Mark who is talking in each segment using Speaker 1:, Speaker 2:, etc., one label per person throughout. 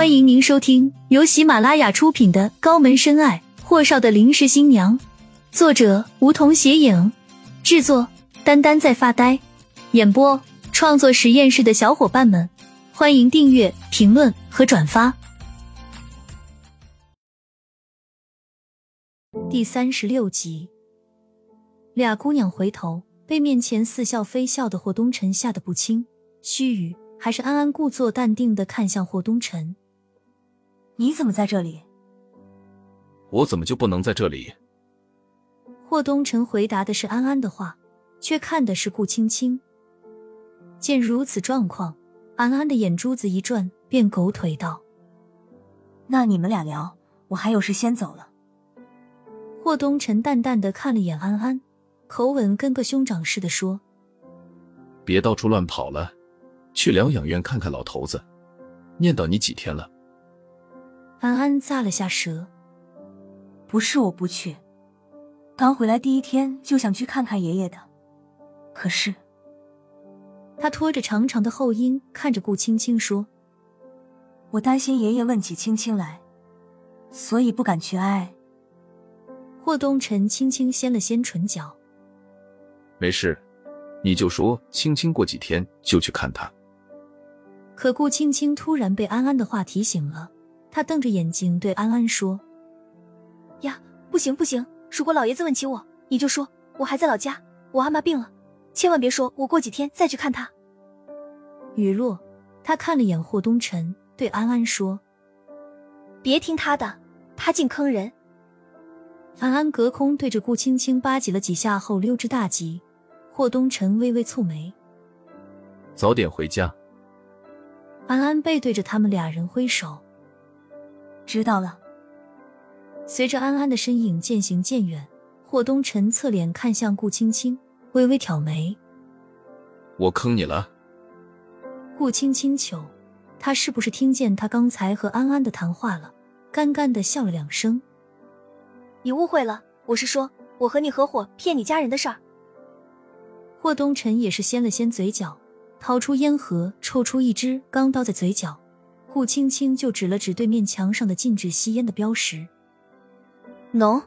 Speaker 1: 欢迎您收听由喜马拉雅出品的《高门深爱：霍少的临时新娘》，作者梧桐斜影，制作丹丹在发呆，演播创作实验室的小伙伴们，欢迎订阅、评论和转发。第三十六集，俩姑娘回头，被面前似笑非笑的霍东辰吓得不轻，须臾，还是安安故作淡定的看向霍东辰。
Speaker 2: 你怎么在这里？
Speaker 3: 我怎么就不能在这里？
Speaker 1: 霍东辰回答的是安安的话，却看的是顾青青。见如此状况，安安的眼珠子一转，便狗腿道：“
Speaker 2: 那你们俩聊，我还有事先走了。”
Speaker 1: 霍东辰淡淡的看了眼安安，口吻跟个兄长似的说：“
Speaker 3: 别到处乱跑了，去疗养院看看老头子，念叨你几天了。”
Speaker 1: 安安咂了下舌，
Speaker 2: 不是我不去，刚回来第一天就想去看看爷爷的，可是，
Speaker 1: 他拖着长长的后音看着顾青青说：“
Speaker 2: 我担心爷爷问起青青来，所以不敢去挨。”
Speaker 1: 霍东辰轻轻掀了掀唇角，
Speaker 3: 没事，你就说青青过几天就去看他。
Speaker 1: 可顾青青突然被安安的话提醒了。他瞪着眼睛对安安说：“
Speaker 4: 呀，不行不行！如果老爷子问起我，你就说我还在老家，我阿妈病了，千万别说我过几天再去看她。”
Speaker 1: 雨落，他看了眼霍东辰，对安安说：“
Speaker 4: 别听他的，他净坑人。”
Speaker 1: 安安隔空对着顾青青吧唧了几下后溜之大吉。霍东辰微微蹙眉：“
Speaker 3: 早点回家。”
Speaker 1: 安安背对着他们俩人挥手。
Speaker 2: 知道了。
Speaker 1: 随着安安的身影渐行渐远，霍东辰侧脸看向顾青青，微微挑眉：“
Speaker 3: 我坑你了？”
Speaker 1: 顾青青糗，他是不是听见他刚才和安安的谈话了？干干的笑了两声：“
Speaker 4: 你误会了，我是说我和你合伙骗你家人的事儿。”
Speaker 1: 霍东辰也是掀了掀嘴角，掏出烟盒，抽出一支，刚叼在嘴角。顾青青就指了指对面墙上的禁止吸烟的标识。
Speaker 4: 喏，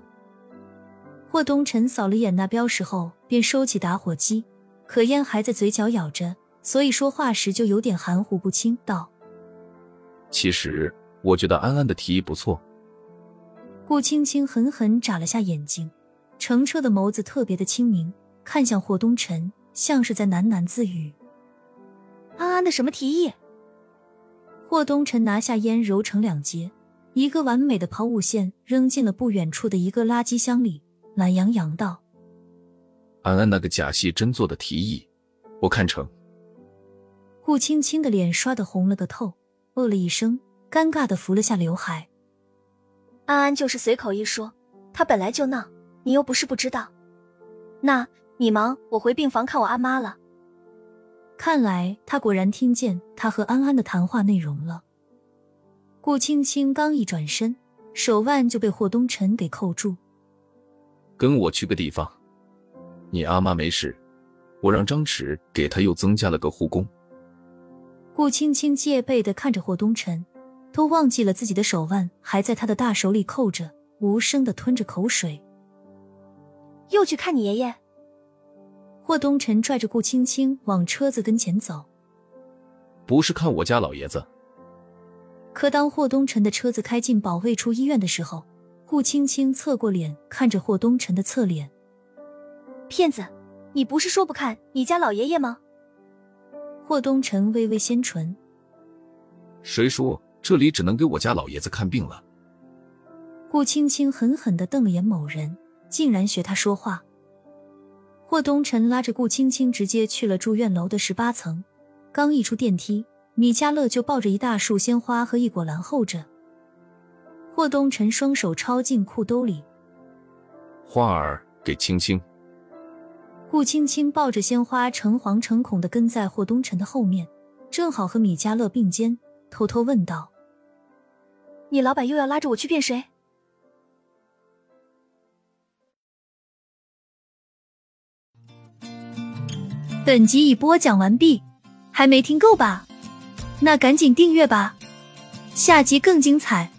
Speaker 1: 霍东辰扫了眼那标识后，便收起打火机，可烟还在嘴角咬着，所以说话时就有点含糊不清，道：“
Speaker 3: 其实我觉得安安的提议不错。”
Speaker 1: 顾青青狠狠眨了下眼睛，澄澈的眸子特别的清明，看向霍东辰，像是在喃喃自语：“
Speaker 4: 安安的什么提议？”
Speaker 1: 霍东辰拿下烟，揉成两截，一个完美的抛物线扔进了不远处的一个垃圾箱里，懒洋洋道：“
Speaker 3: 安安那个假戏真做的提议，我看成。”
Speaker 1: 顾青青的脸刷的红了个透，哦了一声，尴尬的扶了下刘海。
Speaker 4: 安安就是随口一说，他本来就闹，你又不是不知道。那你忙，我回病房看我阿妈了。
Speaker 1: 看来他果然听见他和安安的谈话内容了。顾青青刚一转身，手腕就被霍东辰给扣住。
Speaker 3: 跟我去个地方，你阿妈没事，我让张弛给他又增加了个护工。
Speaker 1: 顾青青戒备的看着霍东辰，都忘记了自己的手腕还在他的大手里扣着，无声的吞着口水。
Speaker 4: 又去看你爷爷。
Speaker 1: 霍东辰拽着顾青青往车子跟前走，
Speaker 3: 不是看我家老爷子。
Speaker 1: 可当霍东辰的车子开进保卫处医院的时候，顾青青侧过脸看着霍东辰的侧脸，
Speaker 4: 骗子，你不是说不看你家老爷爷吗？
Speaker 1: 霍东辰微微掀唇，
Speaker 3: 谁说这里只能给我家老爷子看病了？
Speaker 1: 顾青青狠狠的瞪了眼某人，竟然学他说话。霍东辰拉着顾青青直接去了住院楼的十八层，刚一出电梯，米迦勒就抱着一大束鲜花和一果篮候着。霍东辰双手抄进裤兜里，
Speaker 3: 花儿给青青。
Speaker 1: 顾青青抱着鲜花，诚惶诚恐的跟在霍东辰的后面，正好和米迦勒并肩，偷偷问道：“
Speaker 4: 你老板又要拉着我去骗谁？”
Speaker 1: 本集已播讲完毕，还没听够吧？那赶紧订阅吧。下集更精彩。